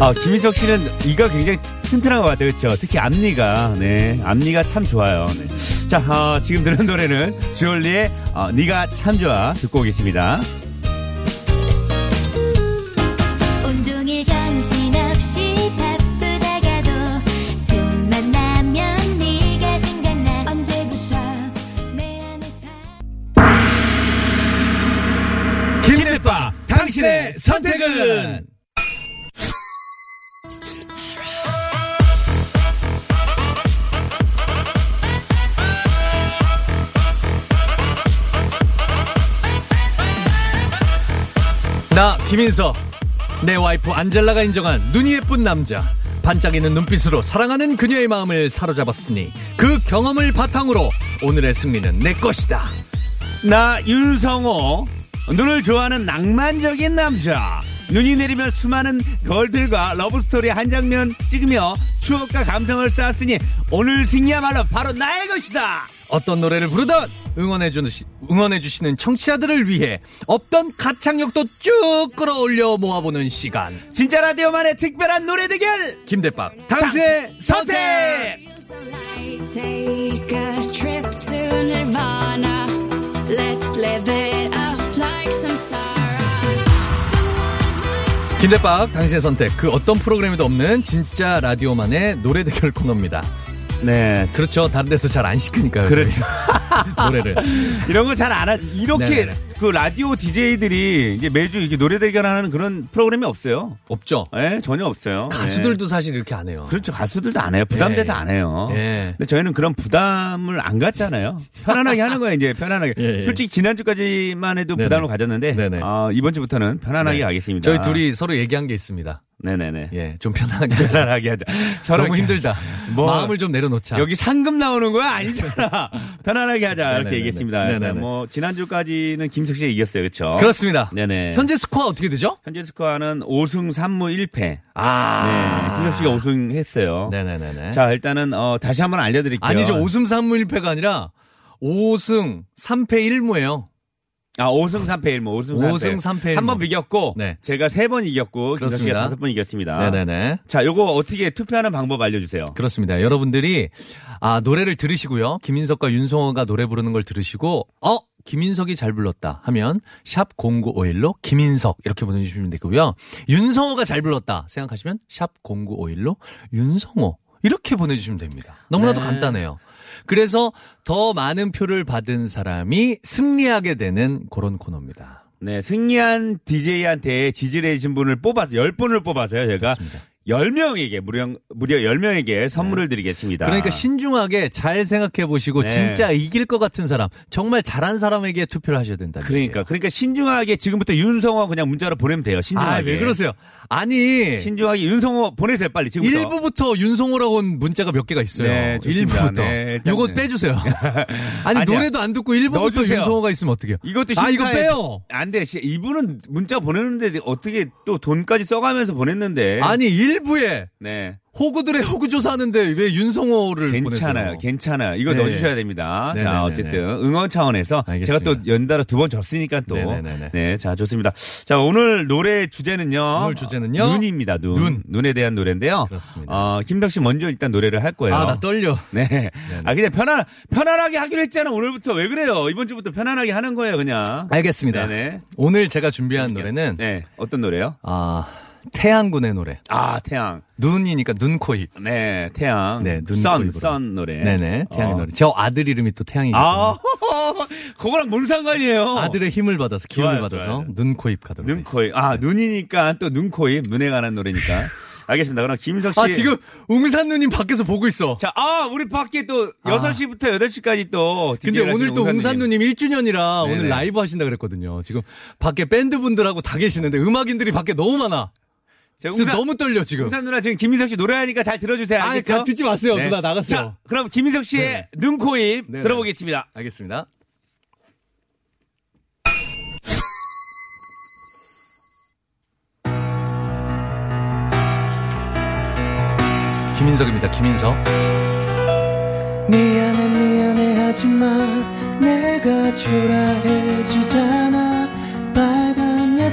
아, 김인석 씨는 이가 굉장히 튼튼한 것 같아요. 그렇죠? 특히 앞니가. 네. 앞니가 참 좋아요. 네. 자, 어, 지금 들은 노래는 주얼리의 어, 네가 참 좋아 듣고 사 김대빠 당신의 선택은 나 김인석 내 와이프 안젤라가 인정한 눈이 예쁜 남자. 반짝이는 눈빛으로 사랑하는 그녀의 마음을 사로잡았으니 그 경험을 바탕으로 오늘의 승리는 내 것이다. 나 윤성호. 눈을 좋아하는 낭만적인 남자. 눈이 내리면 수많은 걸들과 러브스토리 한 장면 찍으며 추억과 감성을 쌓았으니 오늘 승리야말로 바로 나의 것이다 어떤 노래를 부르든 응원해주는, 응원해주시는 청취자들을 위해 없던 가창력도 쭉 끌어올려 모아보는 시간. 진짜 라디오만의 특별한 노래 대결 김대박, 당신의 선택! 김대박, 당신의 선택. 그 어떤 프로그램에도 없는 진짜 라디오만의 노래 대결 코너입니다. 네 그렇죠. 다른 데서 잘 안 시키니까요. 그렇죠. 노래를. 이런 거 잘 안 하지 이렇게 네네네. 그 라디오 DJ들이 이제 매주 이렇게 노래 대결하는 그런 프로그램이 없어요 없죠. 예 전혀 없어요 가수들도 사실 이렇게 안 해요. 네. 그렇죠 가수들도 안 해요 부담돼서 예. 안 해요 예. 근데 저희는 그런 부담을 안 갖잖아요. 편안하게 하는 거예요, 이제 편안하게. 예, 예. 솔직히 지난주까지만 해도 네네. 부담을 가졌는데, 네네. 아, 이번 주부터는 편안하게 네. 가겠습니다. 저희 둘이 서로 얘기한 게 있습니다. 네네네. 예, 좀 편안하게 하자. 편안하게 하자. 너무 저렇게 힘들다. 뭐, 마음을 좀 내려놓자. 여기 상금 나오는 거야? 아니잖아. 편안하게 하자. 이렇게 네네네네. 얘기했습니다. 네네네. 뭐, 지난주까지는 김석 씨가 이겼어요. 그렇죠 그렇습니다. 네네. 현재 스코어 어떻게 되죠? 현재 스코어는 5승 3무 1패. 네. 아. 김석 씨가 5승 했어요. 네네네네. 자, 일단은, 어, 다시 한번 알려 드릴게요. 아니죠. 5승 3무 1패가 아니라 5승 3패 1무예요. 아, 5승 3패 1무, 5승 3패. 5승 3패 한 번 비겼고, 네. 제가 세번 이겼고, 김석 씨가 그렇습니다. 다섯 번 이겼습니다. 네네네. 자, 요거 어떻게 투표하는 방법 알려주세요. 그렇습니다. 여러분들이 아 노래를 들으시고요. 김인석과 윤성호가 노래 부르는 걸 들으시고 어 김인석이 잘 불렀다 하면 샵 0951로 김인석 이렇게 보내주시면 되고요. 윤성호가 잘 불렀다 생각하시면 샵 0951로 윤성호 이렇게 보내주시면 됩니다. 너무나도 네. 간단해요. 그래서 더 많은 표를 받은 사람이 승리하게 되는 그런 코너입니다. 네, 승리한 DJ한테 지지를 해주신 분을 뽑아서, 10분을 뽑아서요, 제가. 그렇습니다. 10명에게, 무려, 무려 10명에게 선물을 드리겠습니다. 그러니까 신중하게 잘 생각해 보시고 네. 진짜 이길 것 같은 사람, 정말 잘한 사람에게 투표를 하셔야 된다. 그러니까, 그러니까 신중하게 지금부터 윤성호 그냥 문자로 보내면 돼요, 신중하게. 아, 왜 그러세요? 아니, 신중하게 윤성호 보내세요, 빨리, 지금부터. 1부부터 윤성호라고 온 문자가 몇 개가 있어요. 네, 좋습니다. 1부부터. 네, 일단 요거 네. 빼주세요. 아니, 아니야. 노래도 안 듣고 1부부터 넣어주세요. 윤성호가 있으면 어떡해요? 이것도 아, 이거 빼요. 안 돼. 씨, 이분은 문자 보내는데 어떻게 또 돈까지 써가면서 보냈는데. 아니, 1부에 네. 호구들의 호구 조사하는데 왜 윤성호를 괜찮아요. 보내세요? 괜찮아요. 이거 네. 넣어주셔야 됩니다. 네네네네. 자, 어쨌든 응원 차원에서 알겠습니다. 제가 또 연달아 두 번 졌으니까 또. 네네네네. 네, 자, 좋습니다. 자, 오늘 노래 주제는요. 오늘 주제는요? 눈입니다. 눈. 눈. 에 대한 노래인데요. 그렇습니다. 어, 김덕 씨 먼저 일단 노래를 할 거예요. 아, 나 떨려. 네. 아, 그냥 편안, 편안하게 하기로 했잖아. 오늘부터. 왜 그래요? 이번 주부터 편안하게 하는 거예요, 그냥. 알겠습니다. 네네. 오늘 제가 준비한 노래는 네. 어떤 노래요? 아, 태양군의 노래. 아, 태양. 눈이니까 눈, 코, 입. 네, 태양. 네, 눈, 선, 코. 선 노래. 네네. 태양의 어. 노래. 저 아들 이름이 또 때문에. 아, 그거랑 뭔 상관이에요? 아들의 힘을 받아서 기운을 좋아요, 받아서 좋아요. 눈, 코, 입 가도록 눈, 코, 입. 아, 눈이니까 또 눈, 코, 입. 눈에 관한 노래니까. 알겠습니다. 그럼 김인석 씨. 아, 지금 웅산 누님 밖에서 보고 있어. 자, 아, 우리 밖에 또 아. 6시부터 8시까지 또. 근데 오늘 또 웅산 웅산 누님 1주년이라 네네. 오늘 라이브 하신다 그랬거든요. 지금 밖에 밴드 분들하고 다 계시는데 음악인들이 밖에 너무 많아. 자, 지금 웅산, 너무 떨려 지금. 웅산 누나 지금 김인석 씨 노래하니까 잘 들어주세요. 아, 알겠죠? 가- 듣지 마세요. 네. 누나 나갔어요. 자, 그럼 김인석 씨의 네네. 눈코입 네 네. 들어보겠습니다. 알겠습니다. 김인석입니다. 김인석. 미안해 미안해 하지만 내가 초라해지잖아 빨간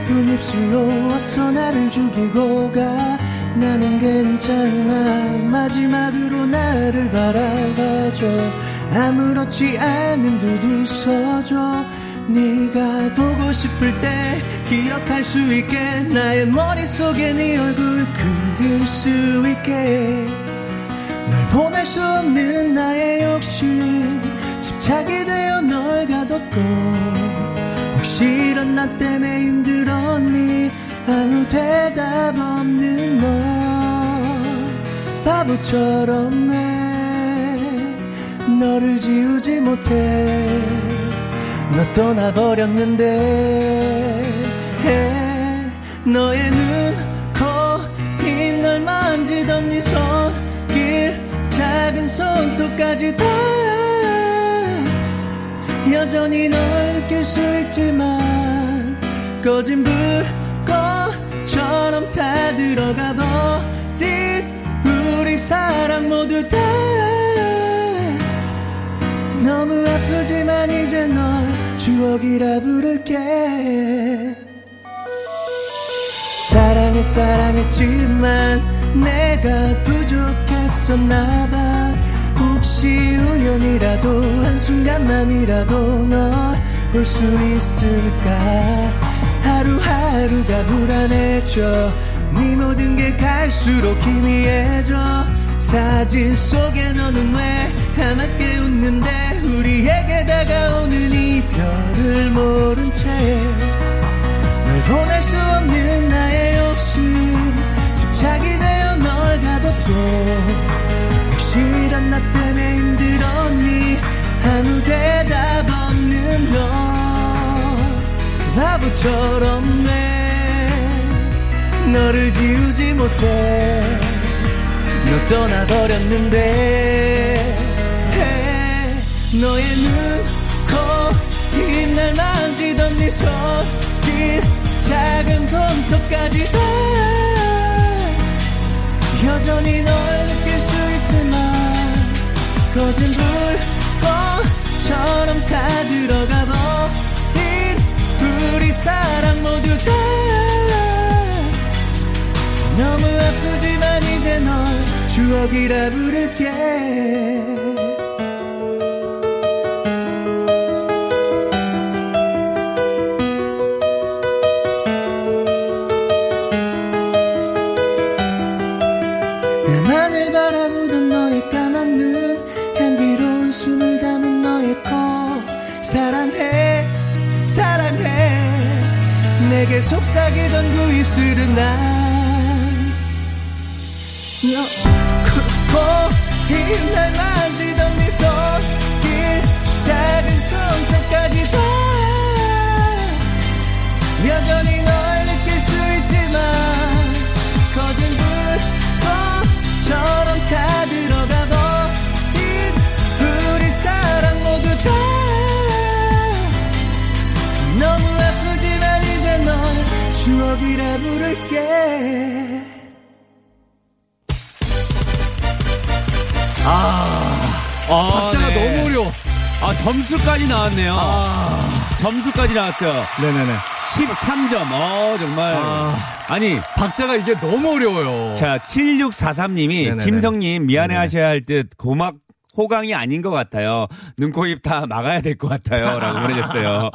예쁜 입술로 어서 나를 죽이고 가. 나는 괜찮아. 마지막으로 나를 바라봐줘. 아무렇지 않은 듯 웃어줘. 네가 보고 싶을 때 기억할 수 있게 나의 머릿속에 네 얼굴 그릴 수 있게. 널 보낼 수 없는 나의 욕심. 집착이 되어 널 가뒀고 이런 나 때문에 힘들었니? 아무 대답 없는 너. 바보처럼 왜 너를 지우지 못해? 너 떠나버렸는데 너의 눈, 코, 입 널 만지던 네 손길 작은 손톱까지 다 여전히 널 느낄 수 있지만 꺼진 불꽃처럼 다 들어가 버린 우리 사랑 모두 다. 너무 아프지만 이제 널 추억이라 부를게. 사랑해 사랑했지만 내가 부족했었나봐 혹시 우연이라도 한순간만이라도 널 볼 수 있을까? 하루하루가 불안해져. 네 모든 게 갈수록 희미해져. 사진 속에 너는 왜 하얗게 웃는데? 우리에게 다가오는 이별을 모른 채 널 보낼 수 없는 나의 욕심. 집착이 되어 널 가뒀고 이런 나 때문에 힘들었니? 아무 대답 없는 너. 바보처럼 왜 너를 지우지 못해? 너 떠나버렸는데. 너의 눈, 코, 입날 만지던 네 손길 작은 손톱까지 다. 여전히 널 거진 불꽃처럼 다 들어가 버린 우리 사랑 모두 다. 너무 아프지만 이제 널 추억이라 부를게 속삭이던 그 입술은 난 너, 코, 입날 만지던 네 손길 작은 손톱까지 다 여전히 널 추억이라 부를게 아, 박자가 네. 너무 어려워. 아, 점수까지 나왔네요. 아, 점수까지 나왔어요. 네네네. 13점. 어, 정말. 아. 아니, 박자가 이게 너무 어려워요. 자, 7643님이 네네네. 김성님 미안해 네네. 하셔야 할 듯 고막 호강이 아닌 것 같아요. 눈, 코, 입 다 막아야 될 것 같아요. 라고 보내줬어요.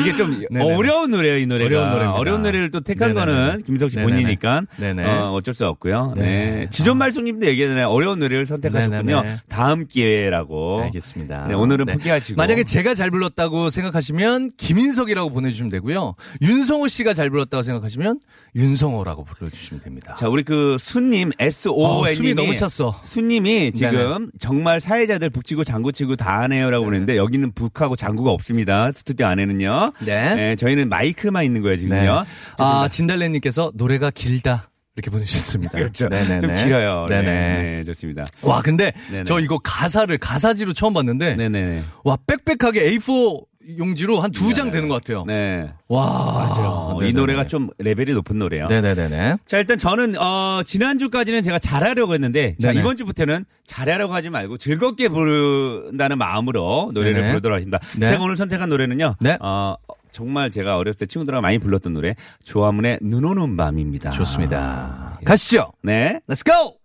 이게 좀 네네. 어려운 노래예요, 이 노래가. 어려운 노래입니다. 어려운 노래를 또 택한 네네네. 거는 김석 씨 네네. 어, 어쩔 수 없고요. 네. 네. 지존 말씀님도 얘기했잖아요. 어려운 노래를 선택하셨군요. 네네네. 다음 기회라고. 알겠습니다. 네, 오늘은 네. 포기하시고. 만약에 제가 잘 불렀다고 생각하시면 김인석이라고 보내주시면 되고요. 윤성호 씨가 잘 불렀다고 생각하시면 윤성호라고 불러주시면 됩니다. 자, 우리 그 수님 S-O-N 어, 님이 숨이 너무 찼어. 수님이 지금 네네. 정말 사회자들 북치고 장구치고 다 하네요라고 그러는데 여기는 북하고 장구가 없습니다. 스튜디오 안에는요. 네. 저희는 마이크만 있는 거예요, 네. 지금요. 아, 진달래님께서 노래가 길다. 이렇게 보내주셨습니다. 그렇죠. 네네네. 좀 길어요. 네. 네네. 네, 좋습니다. 와, 근데 네네. 저 이거 가사를 가사지로 처음 봤는데 네네. 와, 빽빽하게 A4 용지로 한 두 장 되는 것 같아요. 네. 와. 맞아요. 어, 이 네네네. 노래가 좀 레벨이 높은 노래예요. 네네네네. 자, 일단 저는 어 지난주까지는 제가 잘하려고 했는데 자, 네네. 이번 주부터는 잘하려고 하지 말고 즐겁게 부른다는 마음으로 노래를 네네. 부르도록 하겠습니다. 네. 제가 오늘 선택한 노래는요. 네. 어 정말 제가 어렸을 때 친구들하고 많이 불렀던 노래 조화문의 눈 오는 밤입니다. 좋습니다. 가시죠. 네. Let's go!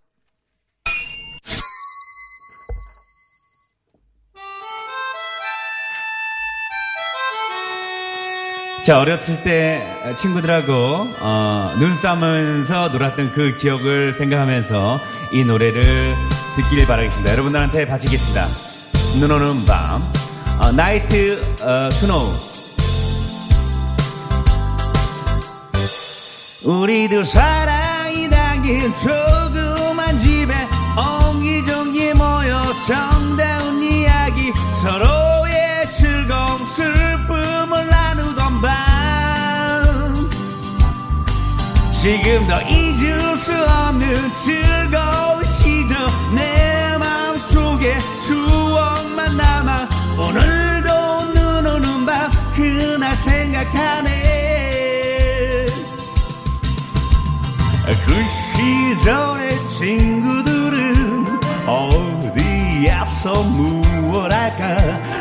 자, 어렸을 때 친구들하고 어, 눈 싸면서 놀았던 그 기억을 생각하면서 이 노래를 듣길 바라겠습니다. 여러분들한테 바치겠습니다. 눈 오는 밤, 어, 나이트 어, 스노우. 우리들 사랑이 담긴 조 지금도 잊을 수 없는 즐거운 시절. 내 마음속에 추억만 남아. 오늘도 눈 오는 밤 그날 생각하네. 그 시절의 친구들은 어디에서 무엇 할까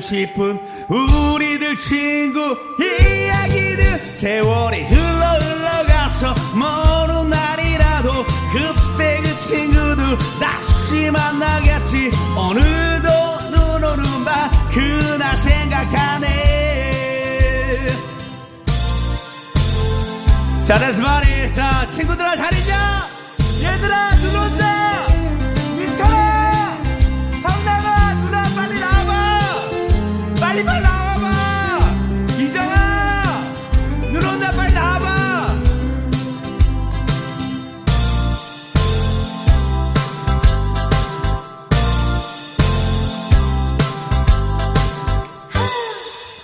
싶은 우리들 친구 이야기들. 세월이 흘러 흘러가서 먼 날이라도 그때 그 친구들 다시 만나겠지. 오늘도 눈 오는 밤 그날 생각하네. 자 about it. 자 친구들아 잘 있냐 얘들아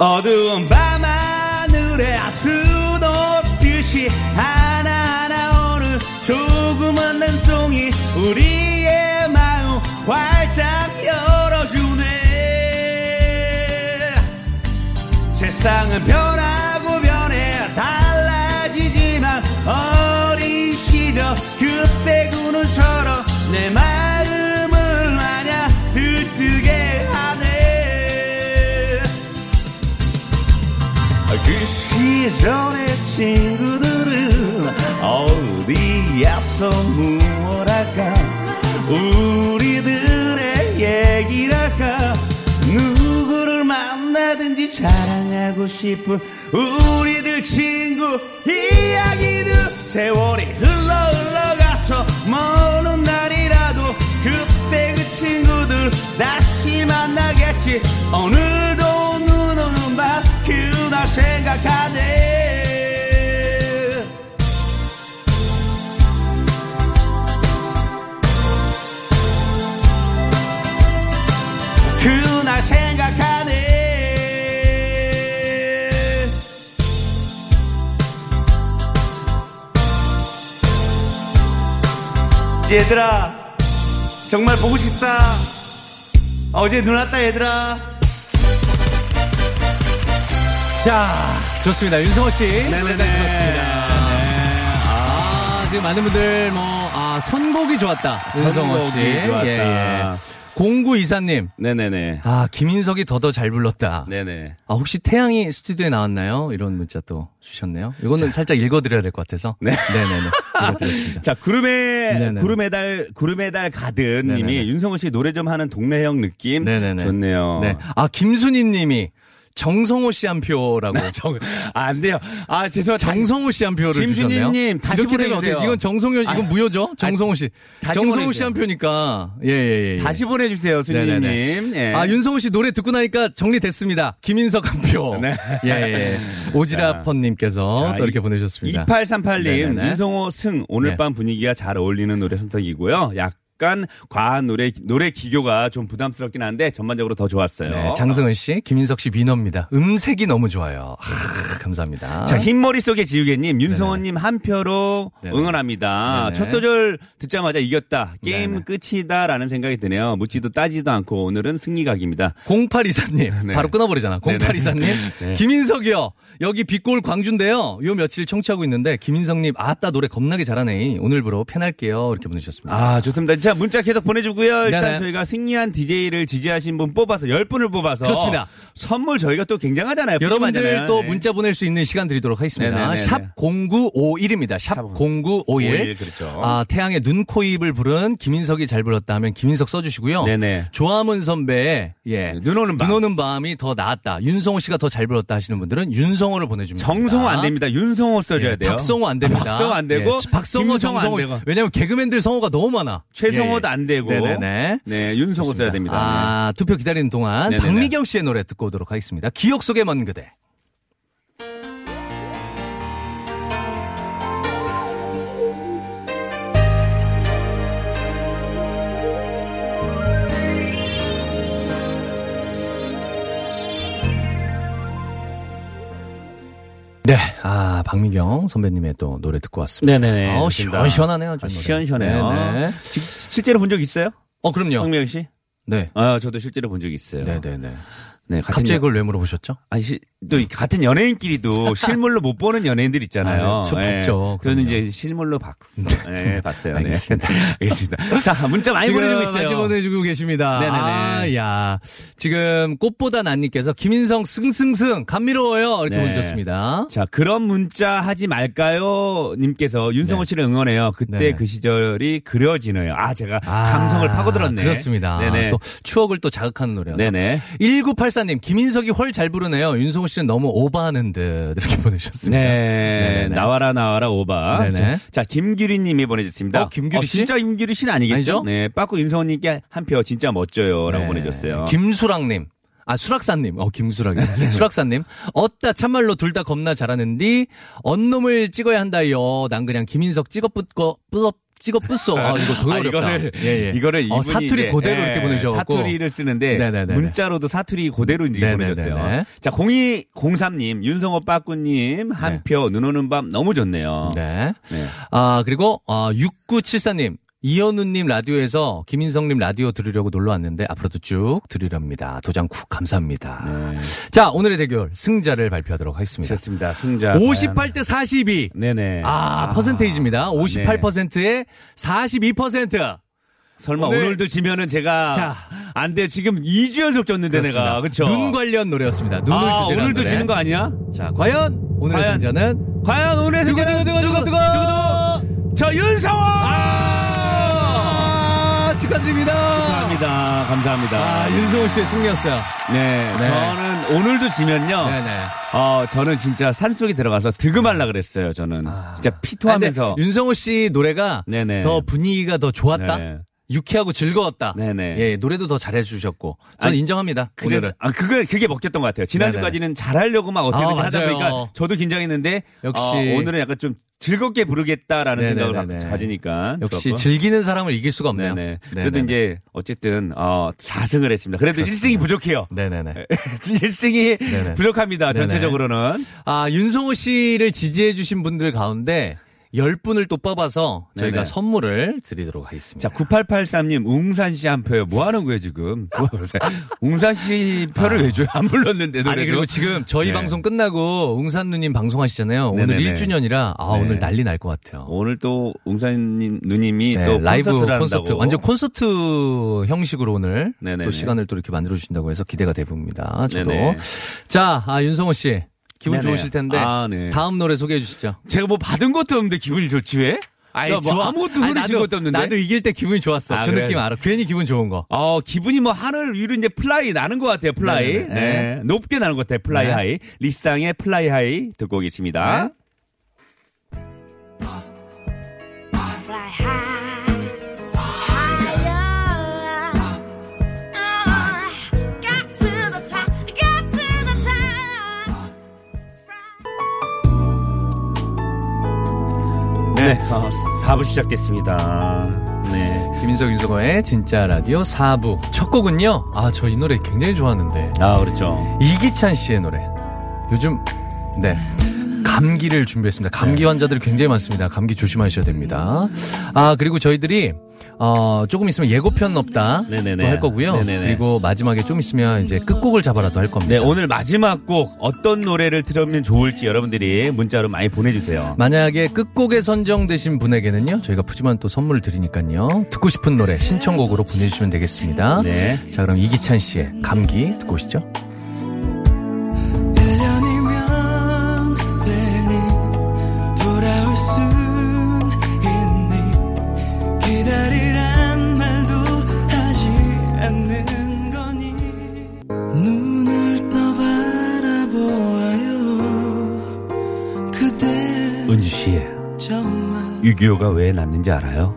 어두운 밤하늘에 수놓듯이 하나하나 오는 조그만 눈송이 우리의 마음 활짝 열어주네. 세상은 변하고 변해 달라지지만 어린 시절 그때 구는 처럼 내마 시절의 친구들은 어디에서 무엇 할까? 우리들의 얘기랄까? 누구를 만나든지 자랑하고 싶은 우리들 친구 이야기들. 세월이 흘러 흘러가서 먼 날이라도 그때 그 친구들 다시 만나겠지. 오늘도 생각하네. 그날 생각하네. 얘들아 정말 보고 싶다. 어제 눈 왔다 얘들아 자, 좋습니다. 윤성호 씨. 네네네. 잘 들었습니다. 아, 지금 많은 분들 뭐, 아, 선곡이 좋았다. 윤성호 씨. 좋았다. 예, 예. 공구 이사님. 네네네. 아, 김인석이 더더 잘 불렀다. 네네. 아, 혹시 태양이 스튜디오에 나왔나요? 이런 문자 또 주셨네요. 이거는 살짝 읽어드려야 될 것 같아서. 네. 네네네. 자, 구름의, 네네. 구름의 달, 구름의 달 가든 님이 네네네. 윤성호 씨 노래 좀 하는 동네 형 느낌. 네네네. 좋네요. 네. 아, 김순희 님이 정성호 씨 한 표라고. 정, 아, 안 돼요. 아, 죄송합니다. 정성호 씨 한 표를 주셨네요. 다시 이렇게 되면 보내주세요. 이건 정성호 이건 아, 무효죠? 정성호 씨. 다시 정성호 씨. 한 표니까. 예, 예, 예. 다시 보내주세요. 네네네. 예. 아, 윤성호 씨 노래 듣고 나니까 정리됐습니다. 김인석 한 표. 네. 예, 예. 오지라펀님께서 자, 또 이렇게 이- 보내주셨습니다. 2838님, 네네네. 윤성호 승, 오늘 네. 밤 분위기가 잘 어울리는 노래 선택이고요. 약 간 과한 노래, 노래 기교가 좀 부담스럽긴 한데 전반적으로 더 좋았어요. 네, 장승은 씨, 김인석 씨 민호입니다. 음색이 너무 좋아요. 아, 감사합니다. 자, 흰머리 속의 지우개님, 윤성호님 한 표로 네네. 응원합니다. 네네. 첫 소절 듣자마자 이겼다. 게임 네네. 끝이다라는 생각이 드네요. 묻지도 따지도 않고 오늘은 승리각입니다. 0824님, 네. 바로 끊어버리잖아. 0824님, 네. 김인석이요. 여기 빛골 광주인데요. 요 며칠 청취하고 있는데, 김인석님, 아따, 노래 겁나게 잘하네. 오늘부로 팬할게요. 이렇게 보내주셨습니다. 아, 좋습니다. 자, 문자 계속 보내주고요. 일단 네네. 저희가 승리한 DJ를 지지하신 분 뽑아서 10분을 뽑아서. 그렇습니다. 선물 저희가 또 굉장하잖아요. 여러분들. 또 네. 문자 보낼 수 있는 시간 드리도록 하겠습니다. 네네네네. 샵 0951입니다. 샵샵 0951. 51, 그렇죠. 아, 태양의 눈, 코, 입을 부른 김인석이 잘 불렀다 하면 김인석 써주시고요. 네네. 조화문 선배의, 예. 네, 눈 오는 밤. 눈 오는 밤이 더 나았다. 윤성호 씨가 더 잘 불렀다 하시는 분들은 윤성호를 보내줍니다. 정성호 안 됩니다. 윤성호 써줘야 예, 돼요. 박성호 안 됩니다. 아, 박성호 안 되고. 예, 박성호, 정성호. 왜냐면 개그맨들 성호가 너무 많아. 최 성호도 예, 예. 안 되고. 네네네. 네, 윤성호 써야 됩니다. 아, 투표 기다리는 동안. 박미경 씨의 노래 듣고 오도록 하겠습니다. 기억 속의 먼 그대. 네, 아 박미경 선배님의 또 노래 듣고 왔습니다. 네네네. 어, 좋습니다. 시원시원하네요. 저 아, 노래. 시원시원해요. 네네. 시- 실제로 본 적 있어요? 어, 그럼요. 황미영 씨? 네. 아, 저도 실제로 본 적 있어요. 네네네. 네, 갑자기 연- 그걸 왜 물어보셨죠? 아니, 시- 또 이- 같은 연예인끼리도 실물로 못 보는 연예인들 있잖아요. 아, 네. 저 봤죠. 저는 그럼요. 이제 실물로 봤, 네, 봤어요. 네. 알겠습니다. 알겠습니다. 자, 문자 많이 보내주고 있어요. 많이 보내주고 계십니다. 네네네. 아, 야. 지금 꽃보다 난님께서 김인성 승승승 감미로워요. 이렇게 네. 보내주셨습니다. 자, 그런 문자 하지 말까요? 님께서 윤성호 네. 씨를 응원해요. 그때. 그 시절이 그려지네요. 아, 제가 아, 감성을 파고들었네. 그렇습니다. 네네. 또 추억을 또 자극하는 노래여서. 네네. 1984님, 김인석이 훨잘 부르네요. 윤성호 씨는 너무 오버하는 듯. 이렇게 보내주셨습니다. 네. 네네네. 나와라, 나와라, 오바. 네네. 자, 김규리 님이 보내주셨습니다. 어, 김규리 씨? 진짜 김규리 씨는 아니겠죠? 아니죠? 네. 빠꾸 윤성호님께 한 표 진짜 멋져요. 라고 네. 보내줬어요. 김수랑님. 아, 수락사님. 어, 김수락이. 수락사님. 어따, 참말로 둘 다 겁나 잘하는디, 언놈을 찍어야 한다요. 난 그냥 김인석 찍어 뿌꺼, 뿌 찍어 뿌써. 아, 이거 더 아, 어렵다. 이거를, 예, 예. 이거를 어, 이분이 사투리 이제, 그대로 예, 이렇게 보내주셔갖고. 사투리를 쓰는데 네네네네. 문자로도 사투리 그대로 이제 네네네네. 보내줬어요. 자, 0203님, 윤성호 빠꾸님 한 네. 표눈 오는 밤 너무 좋네요. 네. 네. 아, 그리고, 아, 6974님. 이현우님 라디오에서 김인성님 라디오 들으려고 놀러 왔는데 앞으로도 쭉 들으렵니다. 도장 쿡 감사합니다. 네. 자, 오늘의 대결 승자를 발표하도록 하겠습니다. 좋습니다. 승자. 58대 42. 네네. 아, 퍼센테이지입니다. 58%에 42%. 설마 오늘-. 도 지면은 제가 자. 안 돼. 지금 2주 연속 졌는데 내가. 그렇죠? 눈 관련 노래였습니다. 눈을 아, 주제로 오늘도 노래. 지는 거 아니야? 자, 과연 오늘의 과연? 승자는 과연 오늘 두고 두고 두고 두고 두고 저 윤성호! 아, 축하드립니다. 감사합니다. 감사합니다. 아, 윤성호 씨의 승리였어요. 네, 네. 저는 오늘도 지면요. 네네. 어, 저는 진짜 산속에 들어가서 득음할라 그랬어요, 저는. 진짜 피토하면서. 아, 윤성호 씨 노래가 네네. 더 분위기가 더 좋았다. 네. 유쾌하고 즐거웠다. 네네. 예, 노래도 더 잘해주셨고. 저는 아니, 인정합니다. 그래서. 아, 그거, 그게 먹혔던 것 같아요. 지난주까지는 잘하려고 막 어떻게든 아, 하다 맞아요. 보니까 저도 긴장했는데. 역시. 어, 오늘은 약간 좀 즐겁게 부르겠다라는 네네네네. 생각을 가- 가지니까. 역시 좋았고. 즐기는 사람을 이길 수가 없네요. 네네. 그래도 네네네. 이제 어쨌든 어 4승을 했습니다. 그래도 1승이 부족해요. 네네네. 1승이 네네. 부족합니다. 전체적으로는. 아, 윤성호 씨를 지지해 주신 분들 가운데 10분을 또 뽑아서 저희가 네네. 선물을 드리도록 하겠습니다. 자, 9883님, 웅산 씨 한 표요. 뭐 하는 거예요, 지금? 뭐 웅산 씨 표를 왜 줘요? 안 불렀는데, 노래도. 아니 그리고 지금 저희 네. 방송 끝나고 웅산 누님 방송하시잖아요. 오늘 네네네. 1주년이라 아 네. 오늘 난리 날 것 같아요. 오늘 또 웅산 누님이 네, 또 라이브 콘서트를 콘서트 한다고. 완전 콘서트 형식으로 오늘 네네네. 또 시간을 또 이렇게 만들어 주신다고 해서 기대가 돼 봅니다. 저도 네네. 자 아, 윤성호 씨 기분 네네. 좋으실 텐데 아, 네. 다음 노래 소개해 주시죠. 제가 뭐 받은 것도 없는데 기분이 좋지 왜? 아니, 뭐 좋아. 아무것도 흐르신 것도 없는데. 나도 이길 때 기분이 좋았어. 아, 그 그래? 느낌 알아. 괜히 기분 좋은 거. 어, 기분이 뭐 하늘 위로 이제 fly 나는 것 같아요, fly. 네네네. 네. 높게 나는 것 같아요, fly 네. high. 리쌍의 Fly High 듣고 오겠습니다. 네. 어, 4부 시작됐습니다. 네. 김인석 윤성호의 진짜 라디오 4부 첫 곡은요. 아 저 이 노래 굉장히 좋아하는데 아, 그렇죠. 이기찬 씨의 노래. 요즘 네. 감기를 준비했습니다. 감기 네. 환자들이 굉장히 많습니다. 감기 조심하셔야 됩니다. 아, 그리고 저희들이 어, 조금 있으면 예고편 없다 할 거고요. 네네네. 그리고 마지막에 좀 있으면 이제 끝곡을 잡아라도 할 겁니다. 네, 오늘 마지막 곡 어떤 노래를 들으면 좋을지 여러분들이 문자로 많이 보내주세요. 만약에 끝곡에 선정되신 분에게는요, 저희가 푸짐한 또 선물을 드리니까요. 듣고 싶은 노래 신청곡으로 보내주시면 되겠습니다. 네. 자, 그럼 이기찬 씨의 감기 듣고 오시죠. 6.25가 왜 났는지 알아요?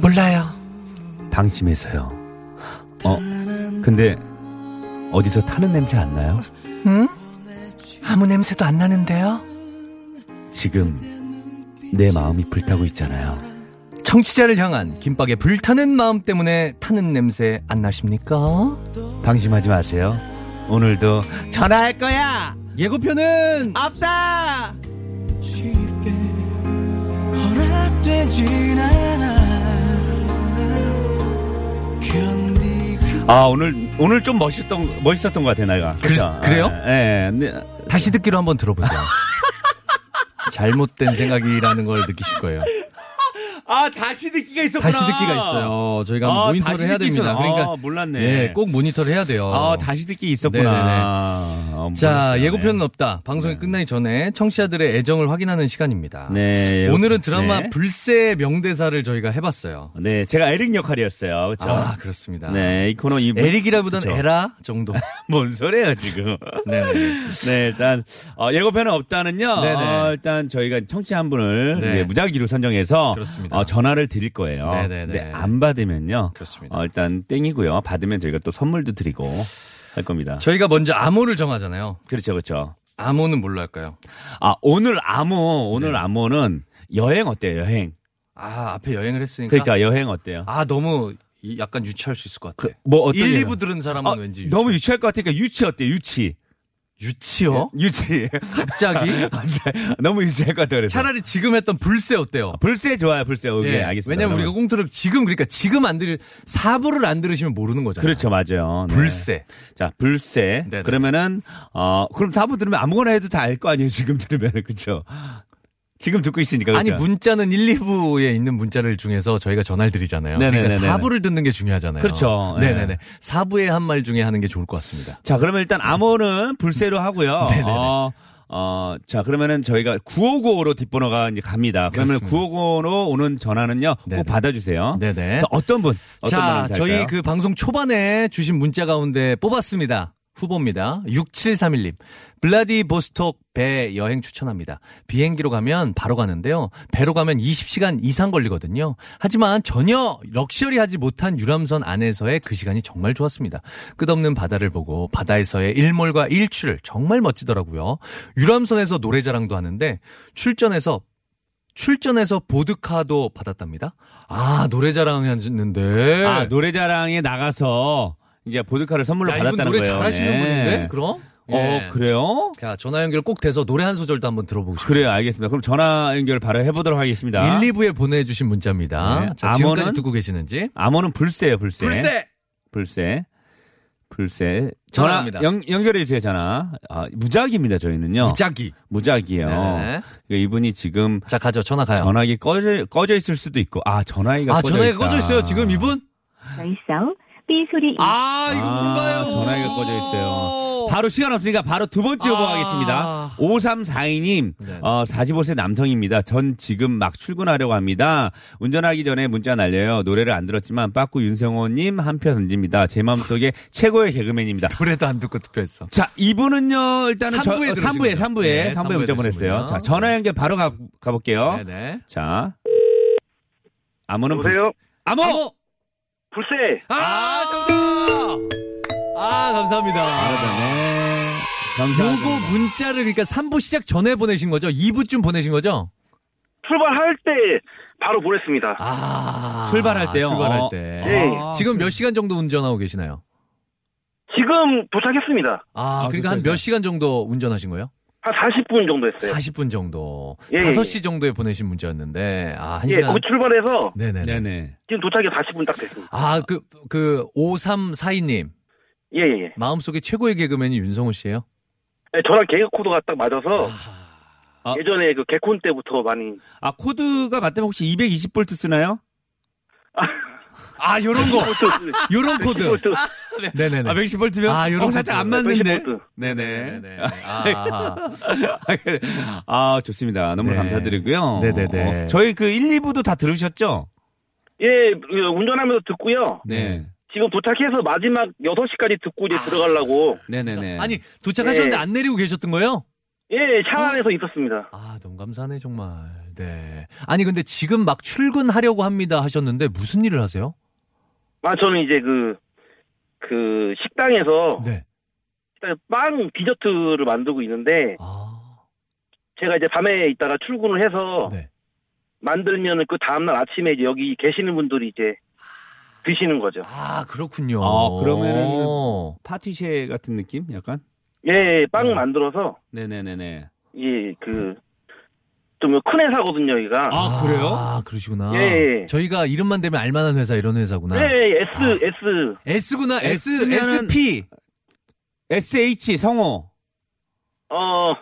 몰라요. 방심해서요. 어, 근데 어디서 타는 냄새 안 나요? 응? 아무 냄새도 안 나는데요? 지금 내 마음이 불타고 있잖아요. 청취자를 향한 김밥의 불타는 마음 때문에 타는 냄새 안 나십니까? 방심하지 마세요. 오늘도 전화할 거야. 예고편은 없다. 아아 오늘 오늘 좀 멋있던 멋있었던 것 같아 내가. 그- 그죠? 그 래요? 예. 네. 다시 듣기로 한번 들어보세요. 잘못된 생각이라는 걸 느끼실 거예요. 아 다시 듣기가 있었구나. 다시 듣기가 있어요. 저희가 한번 아, 모니터를 해야 됩니다. 있었- 그러니까 아, 몰랐네. 예, 꼭 모니터를 해야 돼요. 아 다시 듣기 있었구나. 네네네. 아, 자. 예고편은 없다. 방송이 네. 끝나기 전에 청취자들의 애정을 확인하는 시간입니다. 네. 오늘은 드라마 네. 불새 명대사를 저희가 해봤어요. 네, 제가 에릭 역할이었어요. 그렇죠? 아, 그렇습니다. 네, 이 코너 이 에릭이라보다는 그쵸. 에라 정도. 뭔 소리예요 지금? 네네. 네, 일단 어, 예고편은 없다는요. 네네. 어, 일단 저희가 청취자 한 분을 네. 예, 무작위로 선정해서 그렇습니다. 어, 전화를 드릴 거예요. 네네네. 근데 안 받으면요. 그렇습니다. 어, 일단 땡이고요. 받으면 저희가 또 선물도 드리고 할 겁니다. 저희가 먼저 암호를 정하잖아요. 그렇죠, 그렇죠. 암호는 뭘로 할까요? 아 오늘 암호, 오늘 네. 암호는 여행 어때요? 여행. 아, 앞에 여행을 했으니까. 그러니까 여행 어때요? 아, 너무 이- 약간 유치할 수 있을 것 같아. 뭐 어떤 1, 여행? 2부 들은 사람은 아, 왠지 유치. 너무 유치할 것 같으니까 유치 어때요? 유치. 유치요? 유치. 갑자기? 너무 유치할 것 같아 그래서. 차라리 지금 했던 불새 어때요? 불새 좋아요, 불새. 오케이, 예, 알겠습니다. 왜냐면 우리가. 꽁트를 지금 그러니까 지금 안 들으 사부를 안 들으시면 모르는 거잖아요. 그렇죠, 맞아요. 네. 불새. 자, 불새. 네네. 그러면은 어 그럼 사부 들으면 아무거나 해도 다 알 거 아니에요. 지금 들으면은 그렇죠. 지금 듣고 있으니까 아니 그렇죠? 문자는 1, 2부에 있는 문자를 중에서 저희가 전화를 드리잖아요. 네네네네. 그러니까 4부를 듣는 게 중요하잖아요. 그렇죠. 네. 네네네. 4부에 한 말 중에 하는 게 좋을 것 같습니다. 자, 그러면 일단 암호는 불새로 하고요. 네네네. 어, 어, 자, 그러면은 저희가 9595로 뒷번호가 이제 갑니다. 그러면 그렇습니다. 9595로 오는 전화는요. 네네. 꼭 받아주세요. 네네. 자, 어떤 분? 어떤 자, 저희? 그 방송 초반에 주신 문자 가운데 뽑았습니다. 후보입니다. 6731님. 블라디보스톡 배 여행 추천합니다. 비행기로 가면 바로 가는데요. 배로 가면 20시간 이상 걸리거든요. 하지만 전혀 럭셔리하지 못한 유람선 안에서의 그 시간이 정말 좋았습니다. 끝없는 바다를 보고 바다에서의 일몰과 일출을 정말 멋지더라고요. 유람선에서 노래자랑도 하는데 출전해서 출전해서 보드카도 받았답니다. 아, 노래자랑 했는데. 아, 노래자랑에 나가서 이제 보드카를 선물로 야, 받았다는 노래 거예요. 잘하시는 네. 분인데? 그럼? 예. 어, 그래요? 자, 전화 연결 꼭 돼서 노래 한 소절도 한번 들어보고 싶어요. 그래요, 알겠습니다. 그럼 전화 연결 바로 해보도록 하겠습니다. 1, 2부에 보내주신 문자입니다. 네. 자, 지금까지 암호는? 듣고 계시는지. 암호는 불세요, 불세. 불세. 불세. 전화 전화합니다. 연, 연결해 주세요, 전화. 아, 무작입니다, 저희는요. 무작위. 무작이에요. 네네. 그러니까 이분이 지금 자, 가죠. 전화 가요. 전화기 꺼져, 꺼져 있을 수도 있고, 아, 전화기가 아, 꺼져 전화기가 있다. 꺼져 있어요. 지금 이분? 열성 삐 소리 아, 이거 아, 뭔가요? 전화기가 꺼져 있어요. 바로 시간 없으니까 바로 두 번째 후보 아. 하겠습니다. 5342님, 네. 어, 45세 남성입니다. 전 지금 막 출근하려고 합니다. 운전하기 전에 문자 날려요. 노래를 안 들었지만 빠꾸 윤성호님 한 표 던집니다. 제 마음속에 최고의 개그맨입니다. 노래도 안 듣고 투표했어. 자, 이분은요, 일단은 저, 삼부에 들으신 3부에, 거죠? 3부에, 네, 3부에 삼부에 문자 보냈어요. 자, 전화 연결 바로 가, 가볼게요. 네네. 자. 암호는 여보세요? 불- 암호! 암호! 불세. 아, 정답! 아, 감사합니다. 다르다네. 감사합니다. 요거 문자를 그러니까 3부 시작 전에 보내신 거죠? 2부쯤 보내신 거죠? 출발할 때 바로 보냈습니다. 아. 출발할 때요? 출발할 어. 때. 네. 아, 지금 몇 시간 정도 운전하고 계시나요? 지금 도착했습니다. 아, 아, 그러니까 한. 몇 시간 정도 운전하신 거예요? 한 40분 정도 했어요. 40분 정도. 예, 예, 5시 정도에 보내신 문자였는데, 아, 한 예, 시간. 거기 출발해서 네네. 네네. 지금 도착이 40분 딱 됐습니다. 아, 그, 그, 5342님. 예, 예, 예. 마음속에 최고의 개그맨이 윤성호 씨예요 네, 저랑 개그 코드가 딱 맞아서 아. 예전에 그 개콘 때부터 많이 아, 코드가 맞다면 혹시 220V 쓰나요? 아, 요런 거. 요런 코드. 코드. 네네네. 아, 110V면? 아, 요런 어, 살짝 코드. 안 맞는데. 110V. 네네. 네네. 아, 아, 좋습니다. 너무 네. 감사드리고요. 네네네. 어, 저희 그 1, 2부도 다 들으셨죠? 예, 그 운전하면서 듣고요. 네. 지금 도착해서 마지막 6시까지 듣고 이제 들어가려고. 네네네. 아니, 도착하셨는데 네. 안 내리고 계셨던 거예요? 예, 차 안에서 있었습니다. 아, 너무 감사하네, 정말. 네. 아니, 근데 지금 막 출근하려고 합니다 하셨는데 무슨 일을 하세요? 아, 저는 이제 그, 그 식당에서 네. 식당에 빵 디저트를 만들고 있는데 아, 제가 이제 밤에 있다가 출근을 해서 네. 만들면은 그 다음날 아침에 이제 여기 계시는 분들이 이제 드시는 거죠. 아, 그렇군요. 아, 그러면은 파티쉐 같은 느낌? 약간? 예, 빵 음. 만들어서 네네네네. 예, 그 좀 큰 회사거든요, 여기가. 아, 그래요? 아, 그러시구나. 예. 저희가 이름만 대면 알만한 회사 이런 회사구나. 예, S S S구나, S, S면은- SP. SH 성호. 어,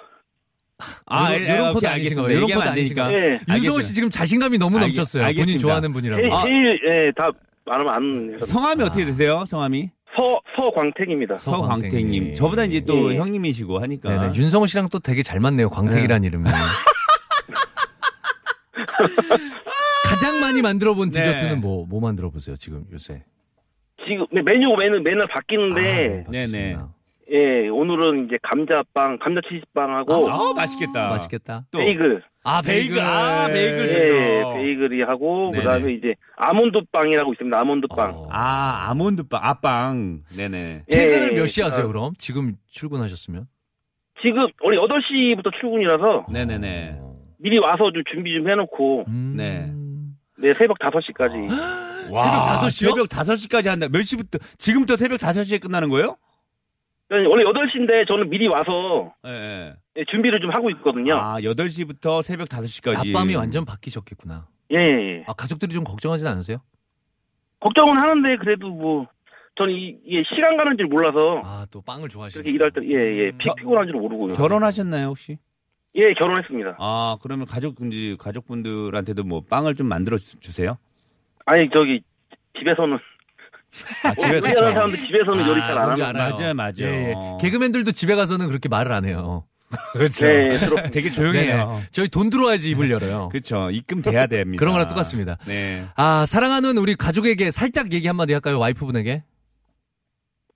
아, 요런- 예, 요런 오케이, 코드 아니신 알겠습니다. 거예요? 요런 코드 안 되니까. 예. 윤성호. 씨 지금 자신감이 너무 알겠- 넘쳤어요. 본인 알겠습니다. 좋아하는 분이라고. 제일, 아. 제일 예, 다 말하면 아는 회사. 성함이 아. 어떻게 되세요? 성함이? 서 서광택입니다. 서- 서광택님. 서광택님. 저보다 이제 또 예. 형님이시고 하니까. 네네. 윤성호 씨랑 또 되게 잘 맞네요. 광택이란 이름이. 가장 많이 만들어 본 네. 디저트는 뭐, 뭐 만들어 보세요, 지금 요새? 지금 메뉴 메뉴 맨날 바뀌는데 아, 네네. 바쁘시구나. 예, 오늘은 이제 감자빵, 감자치즈빵하고 아, 맛있겠다. 맛있겠다. 또. 베이글. 아, 베이글. 아, 베이글 예, 좋죠. 베이글이 하고 네네. 그다음에 이제 아몬드 빵이라고 있습니다. 아몬드 빵. 어. 아, 아몬드빵, 아빵. 네네. 퇴근을 예, 몇시 하세요, 어, 그럼? 지금 출근하셨으면? 지금 원래 8시부터 출근이라서 네네네. 어. 미리 와서 좀 준비 좀 해놓고 음. 네. 네 새벽 5시까지. 새벽 5시요? 새벽 5시까지 한다. 몇 시부터? 지금부터 새벽 5시에 끝나는 거예요? 원래 8시인데 저는 미리 와서 예, 예. 예, 준비를 좀 하고 있거든요. 아, 8시부터 새벽 5시까지. 낮밤이 완전 바뀌셨겠구나. 예, 예. 아, 가족들이 좀 걱정하진 않으세요? 걱정은 하는데 그래도 뭐 저는 이, 이게 시간 가는 줄 몰라서 아, 또 빵을 좋아하시는 그렇게 일할 때 예, 예. 피, 겨- 피곤한 줄 모르고요. 결혼하셨나요, 혹시? 예, 결혼했습니다. 아, 그러면 가족, 이제 가족분들한테도 뭐 빵을 좀 만들어 주- 주세요? 아니 저기 집에서는 아, 집에 우리나라 사람들 집에서는 요리 잘 안 하는. 맞아요, 맞아요. 예, 예. 개그맨들도 집에 가서는 그렇게 말을 안 해요. 그렇죠. 네, 되게 조용해요. 네네. 저희 돈 들어와야지 입을 열어요. 그렇죠. 입금 돼야 됩니다. 그런 거랑 똑같습니다. 네. 아, 사랑하는 우리 가족에게 살짝 얘기 한마디 할까요? 와이프분에게?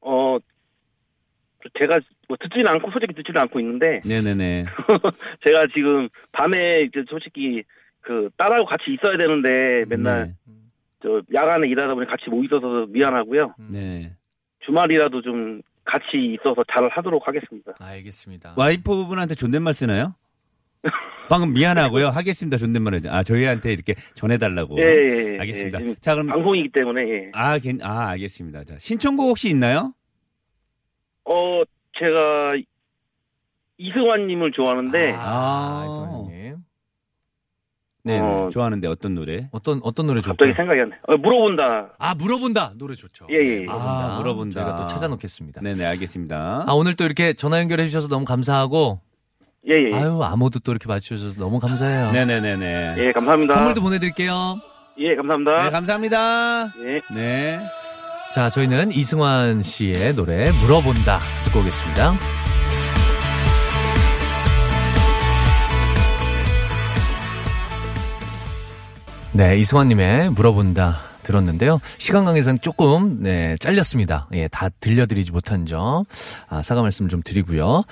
어 제가 뭐 듣지는 않고 솔직히 듣지는 않고 있는데 네네네. 제가 지금 밤에 이제 솔직히 그 딸하고 같이 있어야 되는데 맨날 저 야간에 일하다 보니 같이 못 있어서 미안하고요. 네. 주말이라도 좀 같이 있어서 잘 하도록 하겠습니다. 알겠습니다. 와이프 분한테 존댓말 쓰나요? 방금 미안하고요. 하겠습니다. 존댓말 하죠. 아, 저희한테 이렇게 전해달라고. 예, 예, 예. 알겠습니다. 지금 자, 그럼. 방송이기 때문에 예. 아, 괜, 아, 알겠습니다. 자, 신청곡 혹시 있나요? 어 제가 이승환님을 좋아하는데 아, 아. 이승환님. 네, 어. 좋아하는데 어떤 노래? 어떤 어떤 노래 좋을까요? 갑자기 생각이 안 나. 어, 물어본다. 아 물어본다 노래 좋죠. 예, 예, 예. 물어본다. 아, 물어본다. 저희가 또 찾아놓겠습니다. 네 네, 알겠습니다. 아 오늘 또 이렇게 전화 연결해 주셔서 너무 감사하고 예, 예. 아유 아무도 또 이렇게 맞춰 주셔서 너무 감사해요. 네 네 네 네. 예, 감사합니다. 선물도 보내 드릴게요. 예, 감사합니다. 네, 감사합니다. 예. 네. 자 저희는 이승환 씨의 노래 물어본다 듣고 오겠습니다. 네, 이승환 님의 물어본다 들었는데요. 시간 관계상 조금 네 잘렸습니다. 예, 다 들려드리지 못한 점 아, 사과 말씀을 좀 드리고요.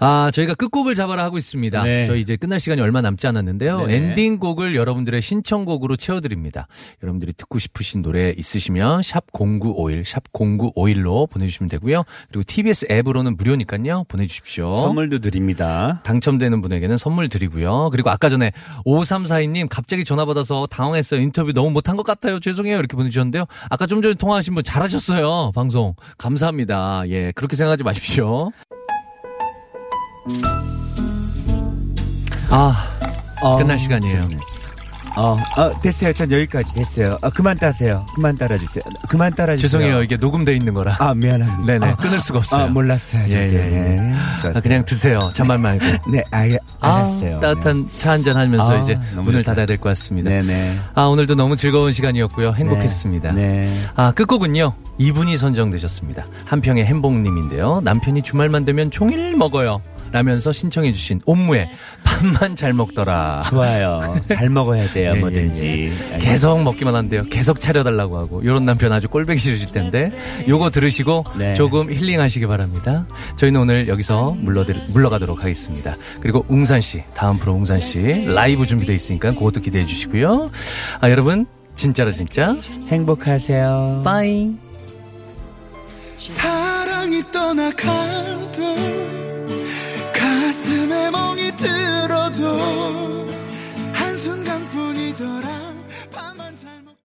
아 저희가 끝곡을 잡아라 하고 있습니다. 네. 저희 이제 끝날 시간이 얼마 남지 않았는데요. 네네. 엔딩곡을 여러분들의 신청곡으로 채워드립니다. 여러분들이 듣고 싶으신 노래 있으시면 샵 #0951 샵 #0951로 보내주시면 되고요. 그리고 TBS 앱으로는 무료니까요 보내주십시오. 선물도 드립니다. 당첨되는 분에게는 선물 드리고요. 그리고 아까 전에 5342님 갑자기 전화 받아서 당황했어요. 인터뷰 너무 못한 것 같아요. 죄송해요. 이렇게 보내주셨는데요. 아까 좀 전에 통화하신 분 잘하셨어요. 방송. 감사합니다. 예, 그렇게 생각하지 마십시오. 아, 어, 끝날 시간이에요. 어, 어, 됐어요. 전 여기까지 됐어요. 어, 그만 따세요. 그만 따라주세요. 그만 따라주세요. 죄송해요. 이게 녹음돼 있는 거라. 아, 미안합니다. 네네. 아, 끊을 수가 없어요. 아, 몰랐어요. 예, 예, 예. 네. 아. 그냥 드세요. 잔말 말고. 네, 아, 예, 알았어요. 아, 따뜻한 차 한잔 하면서 아, 이제 문을 좋다. 닫아야 될 것 같습니다. 네네. 아, 오늘도 너무 즐거운 시간이었고요. 행복했습니다. 네. 아, 끝곡은요. 이분이 선정되셨습니다. 한평의 햄복님인데요. 남편이 주말만 되면 종일 먹어요. 라면서 신청해 주신 옴무의 밥만 잘 먹더라. 좋아요. 잘 먹어야 돼요, 예, 뭐든지. 계속 먹기만 한대요. 계속 차려달라고 하고. 요런 남편 아주 꼴배기 싫으실 텐데. 요거 들으시고 네. 조금 힐링하시기 바랍니다. 저희는 오늘 여기서 물러, 물러가도록 하겠습니다. 그리고 웅산 씨, 다음 프로 웅산 씨 라이브 준비되어 있으니까 그것도 기대해 주시고요. 아, 여러분, 진짜로 진짜. 행복하세요. 빠이. 사랑이 떠나가도 들어도